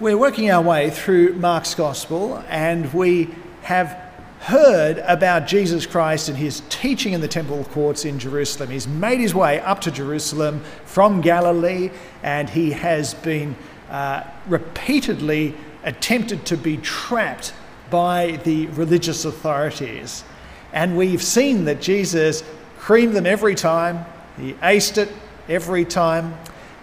We're working our way through Mark's Gospel and we have heard about Jesus Christ and his teaching in the temple courts in Jerusalem. He's made his way up to Jerusalem from Galilee and he has been uh, repeatedly attempted to be trapped by the religious authorities. And we've seen that Jesus creamed them every time, he aced it every time.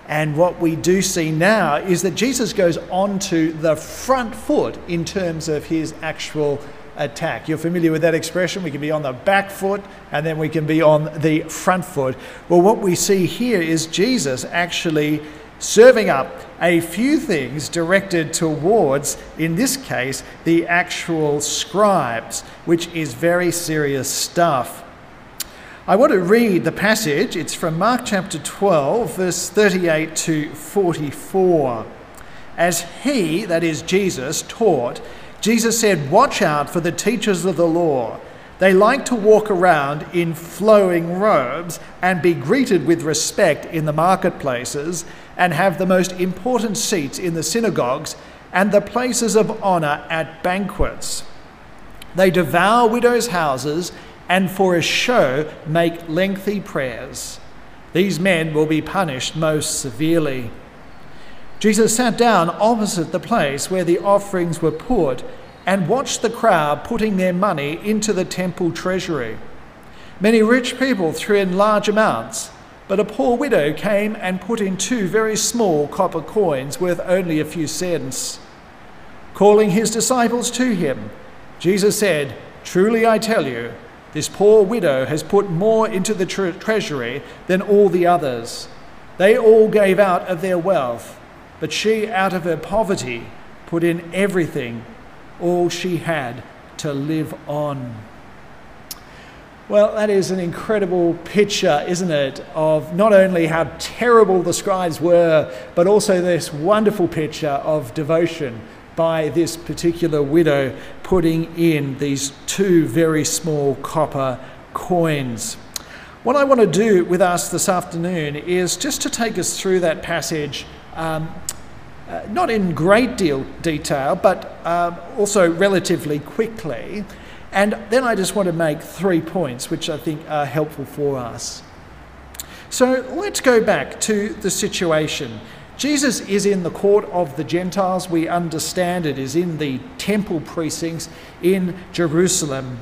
And what we do see now is that Jesus goes on to the front foot in terms of his actual attack. You're familiar with that expression? We can be on the back foot and then we can be on the front foot. Well, what we see here is Jesus actually serving up a few things directed towards, in this case, the actual scribes, which is very serious stuff. I want to read the passage. It's from Mark chapter 12, verse 38 to 44. As he, that is Jesus, taught, Jesus said, Watch out for the teachers of the law. They like to walk around in flowing robes and be greeted with respect in the marketplaces and have the most important seats in the synagogues and the places of honour at banquets. They devour widows' houses and for a show make lengthy prayers. These men will be punished most severely. Jesus sat down opposite the place where the offerings were put and watched the crowd putting their money into the temple treasury. Many rich people threw in large amounts, but a poor widow came and put in two very small copper coins worth only a few cents. Calling his disciples to him, Jesus said, Truly I tell you, this poor widow has put more into the tre- treasury than all the others. They all gave out of their wealth, but she, out of her poverty, put in everything, all she had to live on. Well, that is an incredible picture, isn't it, of not only how terrible the scribes were, but also this wonderful picture of devotion by this particular widow putting in these two very small copper coins. What I want to do with us this afternoon is just to take us through that passage, um, uh, not in great deal detail, but um, also relatively quickly. And then I just want to make three points which I think are helpful for us. So let's go back to the situation. Jesus is in the court of the Gentiles. We understand it is in the temple precincts in Jerusalem.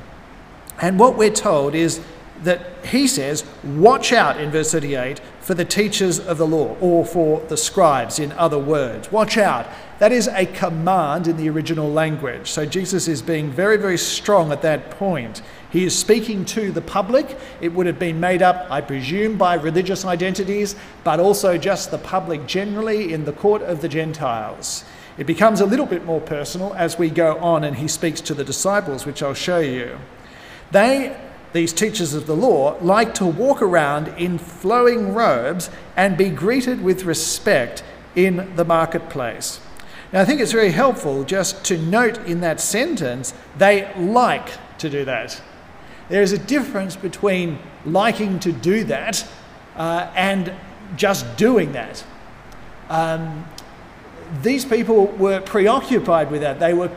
And what we're told is that he says, Watch out, in verse 38, for the teachers of the law, or for the scribes, in other words. Watch out. That is a command in the original language. So Jesus is being very, very strong at that point. He is speaking to the public. It would have been made up, I presume, by religious identities, but also just the public generally in the court of the Gentiles. It becomes a little bit more personal as we go on and he speaks to the disciples, which I'll show you. They, these teachers of the law, like to walk around in flowing robes and be greeted with respect in the marketplace. Now, I think it's very helpful just to note in that sentence, they like to do that. There is a difference between liking to do that uh, and just doing that. Um, these people were preoccupied with that. They were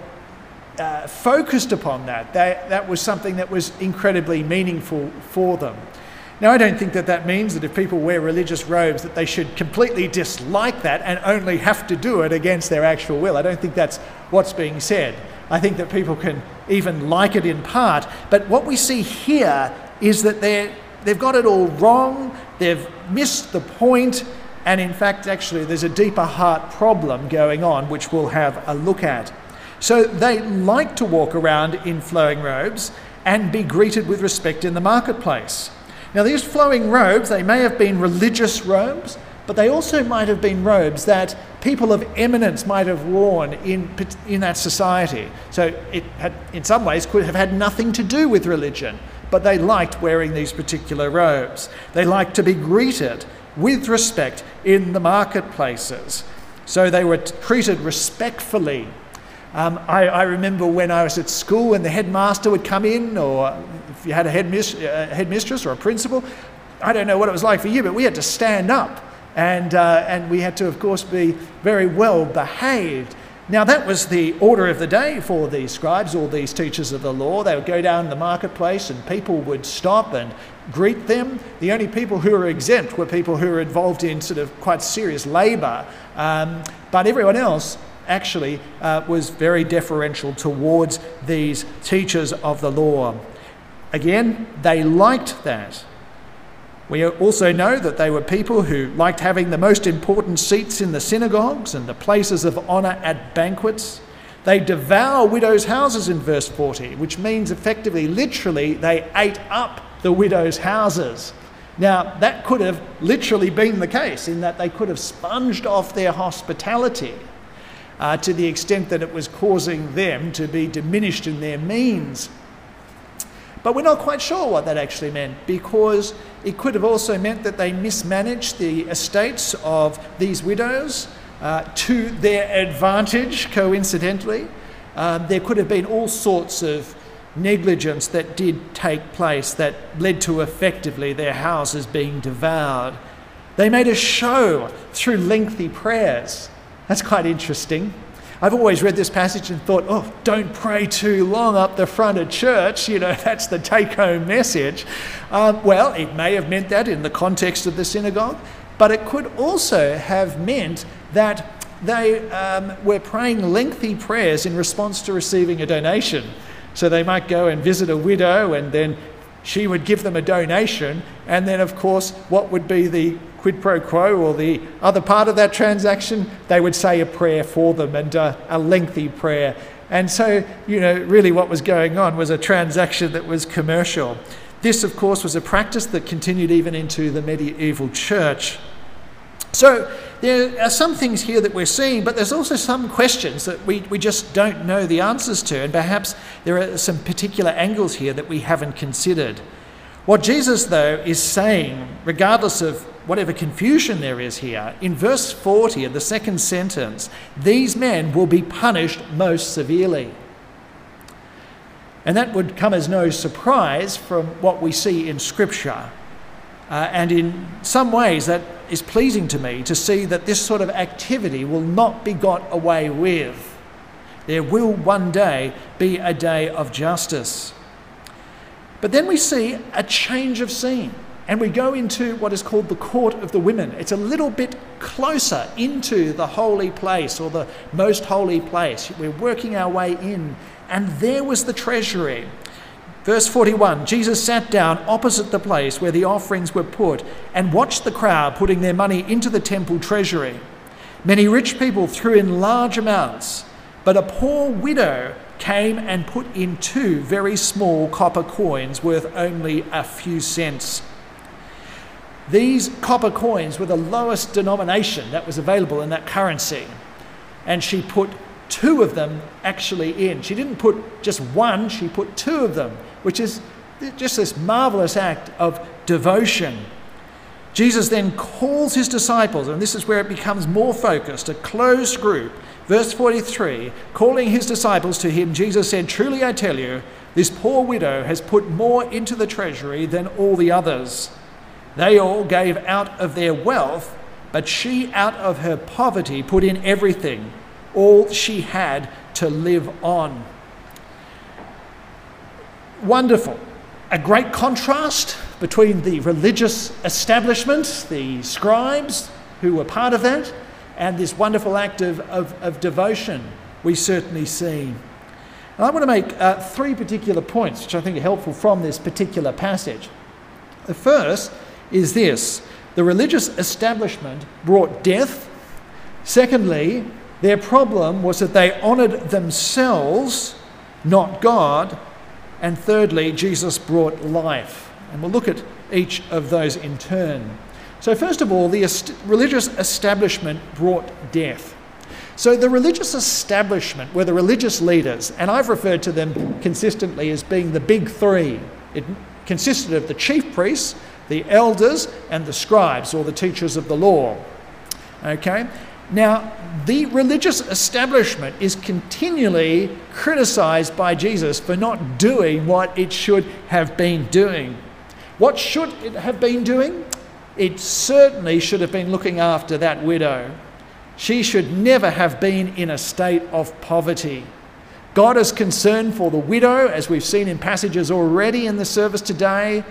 uh, focused upon that. They, that was something that was incredibly meaningful for them. Now, I don't think that that means that if people wear religious robes, that they should completely dislike that and only have to do it against their actual will. I don't think that's what's being said. I think that people can even like it in part. But what we see here is that they're, they've got it all wrong, they've missed the point, and in fact, actually, there's a deeper heart problem going on, which we'll have a look at. So they like to walk around in flowing robes and be greeted with respect in the marketplace. Now, these flowing robes, they may have been religious robes, but they also might have been robes that people of eminence might have worn in, in that society. So it had, in some ways, could have had nothing to do with religion, but they liked wearing these particular robes. They liked to be greeted with respect in the marketplaces. So they were treated respectfully. Um, I, I, remember when I was at school and the headmaster would come in, or if you had a uh, headmistress or a principal, I don't know what it was like for you, but we had to stand up and, uh, and we had to, of course, be very well behaved. Now, that was the order of the day for these scribes, all these teachers of the law. They would go down the marketplace and people would stop and greet them. The only people who were exempt were people who were involved in sort of quite serious labour. Um, but everyone else actually uh, was very deferential towards these teachers of the law. Again, they liked that. We also know that they were people who liked having the most important seats in the synagogues and the places of honour at banquets. They devour widows' houses in verse 40, which means effectively, literally, they ate up the widows' houses. Now, that could have literally been the case in that they could have sponged off their hospitality uh, to the extent that it was causing them to be diminished in their means. But we're not quite sure what that actually meant because it could have also meant that they mismanaged the estates of these widows uh, to their advantage, coincidentally. Um, there could have been all sorts of negligence that did take place that led to effectively their houses being devoured. They made a show through lengthy prayers. That's quite interesting. I've always read this passage and thought, oh, don't pray too long up the front of church. You know, that's the take home message. Um, well, it may have meant that in the context of the synagogue, but it could also have meant that they um, were praying lengthy prayers in response to receiving a donation. So they might go and visit a widow and then she would give them a donation. And then, of course, what would be the quid pro quo or the other part of that transaction, they would say a prayer for them and uh, a lengthy prayer. And so, you know, really what was going on was a transaction that was commercial. This, of course, was a practice that continued even into the medieval church. So there are some things here that we're seeing, but there's also some questions that we, we just don't know the answers to, and perhaps there are some particular angles here that we haven't considered. What Jesus, though, is saying, regardless of whatever confusion there is here, in verse 40 of the second sentence, these men will be punished most severely. And that would come as no surprise from what we see in Scripture. Uh, and in some ways, that is pleasing to me to see that this sort of activity will not be got away with. There will one day be a day of justice. But then we see a change of scene and we go into what is called the court of the women. It's a little bit closer into the holy place or the most holy place. We're working our way in, and there was the treasury. Verse 41 Jesus sat down opposite the place where the offerings were put and watched the crowd putting their money into the temple treasury. Many rich people threw in large amounts, but a poor widow came and put in two very small copper coins worth only a few cents. These copper coins were the lowest denomination that was available in that currency. And she put two of them actually in. She didn't put just one, she put two of them, which is just this marvelous act of devotion. Jesus then calls his disciples, and this is where it becomes more focused, a closed group. Verse 43 calling his disciples to him, Jesus said, Truly I tell you, this poor widow has put more into the treasury than all the others. They all gave out of their wealth, but she, out of her poverty, put in everything, all she had to live on. Wonderful. A great contrast between the religious establishment, the scribes who were part of that, and this wonderful act of, of, of devotion we certainly see. And I want to make uh, three particular points which I think are helpful from this particular passage. The first is this the religious establishment brought death. Secondly, their problem was that they honoured themselves, not God. And thirdly, Jesus brought life. And we'll look at each of those in turn. So, first of all, the est- religious establishment brought death. So, the religious establishment were the religious leaders, and I've referred to them consistently as being the big three. It consisted of the chief priests, the elders and the scribes or the teachers of the law. Okay? Now, the religious establishment is continually criticized by Jesus for not doing what it should have been doing. What should it have been doing? It certainly should have been looking after that widow. She should never have been in a state of poverty. God is concerned for the widow, as we've seen in passages already in the service today,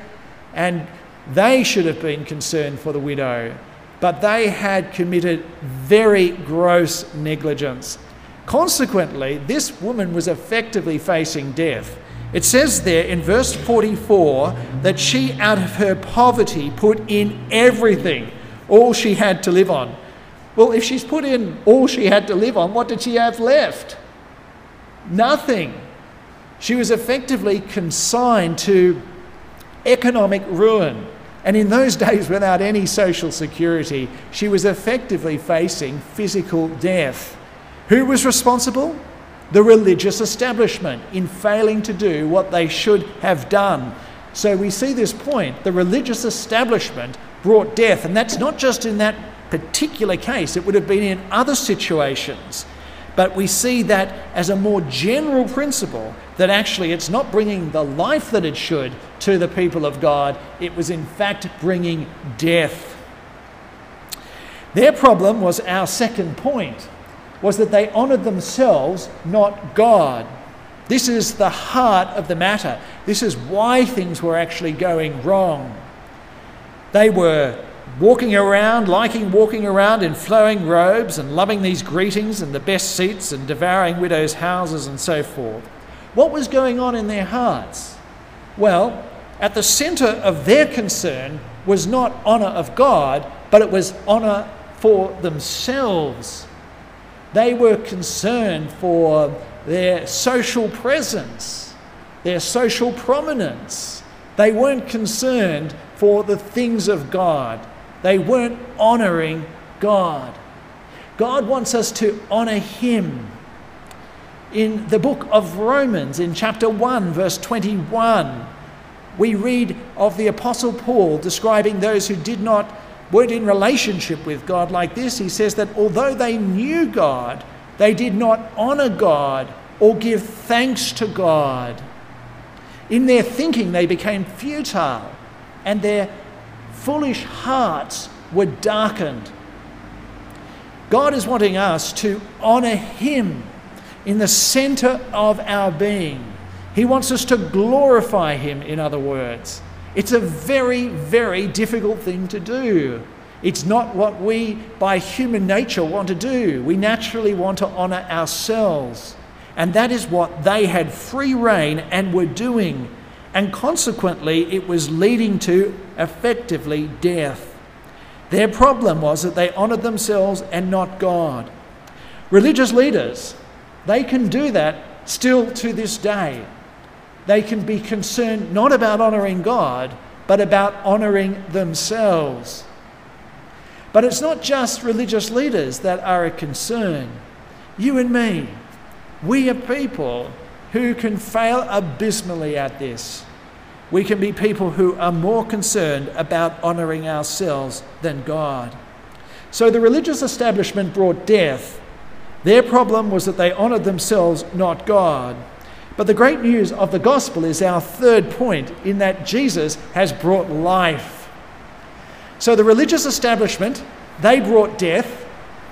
and they should have been concerned for the widow, but they had committed very gross negligence. Consequently, this woman was effectively facing death. It says there in verse 44 that she, out of her poverty, put in everything, all she had to live on. Well, if she's put in all she had to live on, what did she have left? Nothing. She was effectively consigned to economic ruin. And in those days, without any social security, she was effectively facing physical death. Who was responsible? The religious establishment in failing to do what they should have done. So we see this point the religious establishment brought death, and that's not just in that particular case, it would have been in other situations. But we see that as a more general principle that actually it's not bringing the life that it should to the people of God, it was in fact bringing death. Their problem was our second point was that they honored themselves, not God. This is the heart of the matter. This is why things were actually going wrong. They were walking around, liking walking around in flowing robes and loving these greetings and the best seats and devouring widows' houses and so forth. What was going on in their hearts? Well, at the centre of their concern was not honour of God, but it was honour for themselves. They were concerned for their social presence, their social prominence. They weren't concerned for the things of God. They weren't honoring God. God wants us to honor Him. In the book of Romans, in chapter 1, verse 21, we read of the Apostle Paul describing those who did not weren't in relationship with God like this. He says that although they knew God, they did not honor God or give thanks to God. In their thinking, they became futile and their foolish hearts were darkened. God is wanting us to honor Him in the center of our being. He wants us to glorify Him, in other words. It's a very, very difficult thing to do. It's not what we, by human nature, want to do. We naturally want to honour ourselves. And that is what they had free rein and were doing and consequently it was leading to effectively death. Their problem was that they honoured themselves and not God. Religious leaders, they can do that still to this day. They can be concerned not about honouring God, but about honouring themselves. But it's not just religious leaders that are a concern. You and me, we are people who can fail abysmally at this. We can be people who are more concerned about honouring ourselves than God. So the religious establishment brought death. Their problem was that they honoured themselves, not God. But the great news of the gospel is our third point in that Jesus has brought life. So the religious establishment, they brought death,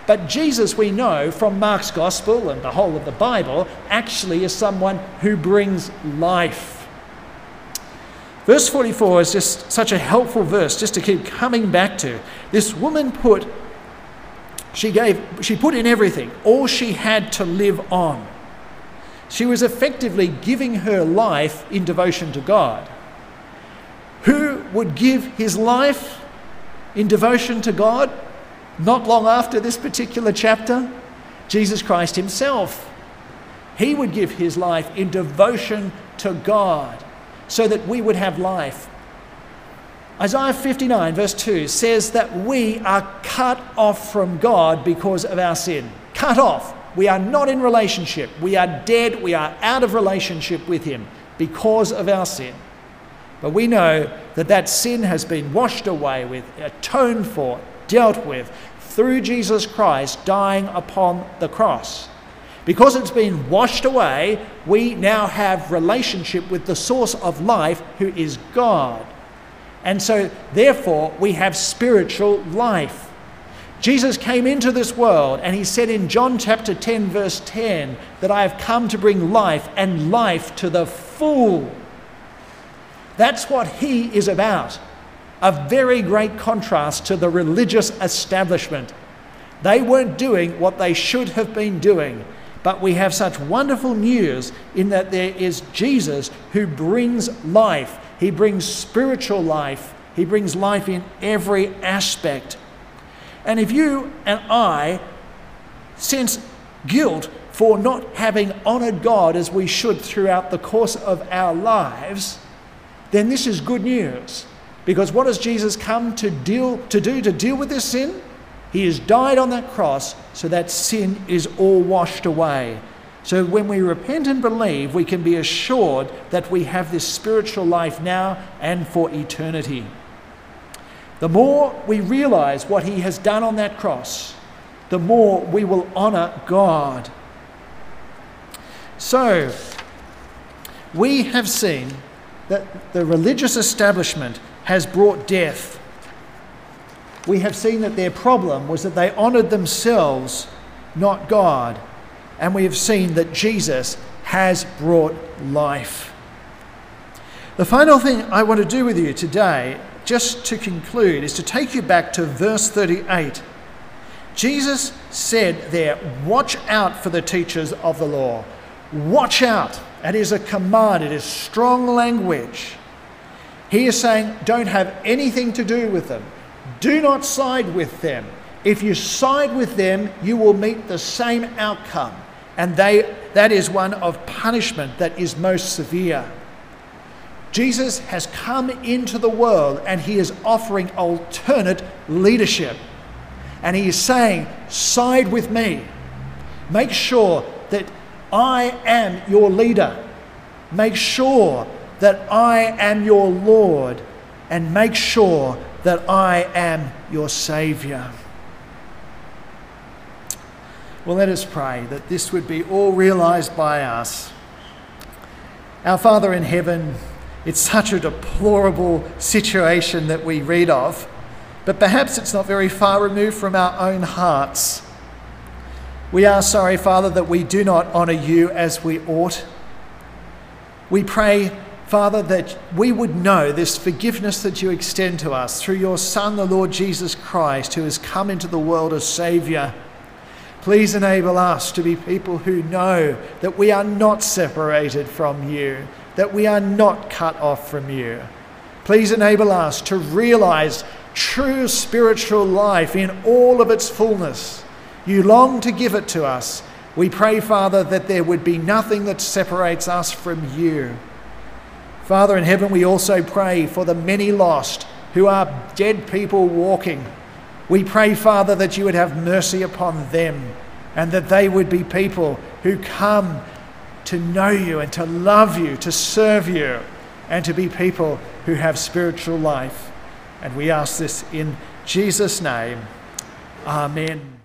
but Jesus, we know from Mark's gospel and the whole of the Bible, actually is someone who brings life. Verse 44 is just such a helpful verse just to keep coming back to. This woman put she gave she put in everything, all she had to live on. She was effectively giving her life in devotion to God. Who would give his life in devotion to God? Not long after this particular chapter, Jesus Christ himself. He would give his life in devotion to God so that we would have life. Isaiah 59, verse 2 says that we are cut off from God because of our sin. Cut off. We are not in relationship. We are dead. We are out of relationship with Him because of our sin. But we know that that sin has been washed away with, atoned for, dealt with through Jesus Christ dying upon the cross. Because it's been washed away, we now have relationship with the source of life who is God. And so therefore we have spiritual life. Jesus came into this world and he said in John chapter 10, verse 10, that I have come to bring life and life to the full. That's what he is about. A very great contrast to the religious establishment. They weren't doing what they should have been doing. But we have such wonderful news in that there is Jesus who brings life. He brings spiritual life. He brings life in every aspect. And if you and I sense guilt for not having honored God as we should throughout the course of our lives, then this is good news. Because what has Jesus come to deal to do to deal with this sin? He has died on that cross so that sin is all washed away. So when we repent and believe, we can be assured that we have this spiritual life now and for eternity. The more we realize what He has done on that cross, the more we will honor God. So, we have seen that the religious establishment has brought death we have seen that their problem was that they honored themselves, not God. And we have seen that Jesus has brought life. The final thing I want to do with you today, just to conclude, is to take you back to verse 38. Jesus said there, Watch out for the teachers of the law. Watch out. That is a command, it is strong language. He is saying, Don't have anything to do with them. Do not side with them. If you side with them, you will meet the same outcome. And they, that is one of punishment that is most severe. Jesus has come into the world and he is offering alternate leadership. And he is saying, Side with me. Make sure that I am your leader. Make sure that I am your Lord. And make sure that I am your Saviour. Well, let us pray that this would be all realised by us. Our Father in heaven, it's such a deplorable situation that we read of, but perhaps it's not very far removed from our own hearts. We are sorry, Father, that we do not honour you as we ought. We pray Father, that we would know this forgiveness that you extend to us through your Son, the Lord Jesus Christ, who has come into the world as Saviour. Please enable us to be people who know that we are not separated from you, that we are not cut off from you. Please enable us to realize true spiritual life in all of its fullness. You long to give it to us. We pray, Father, that there would be nothing that separates us from you. Father in heaven, we also pray for the many lost who are dead people walking. We pray, Father, that you would have mercy upon them and that they would be people who come to know you and to love you, to serve you, and to be people who have spiritual life. And we ask this in Jesus' name. Amen.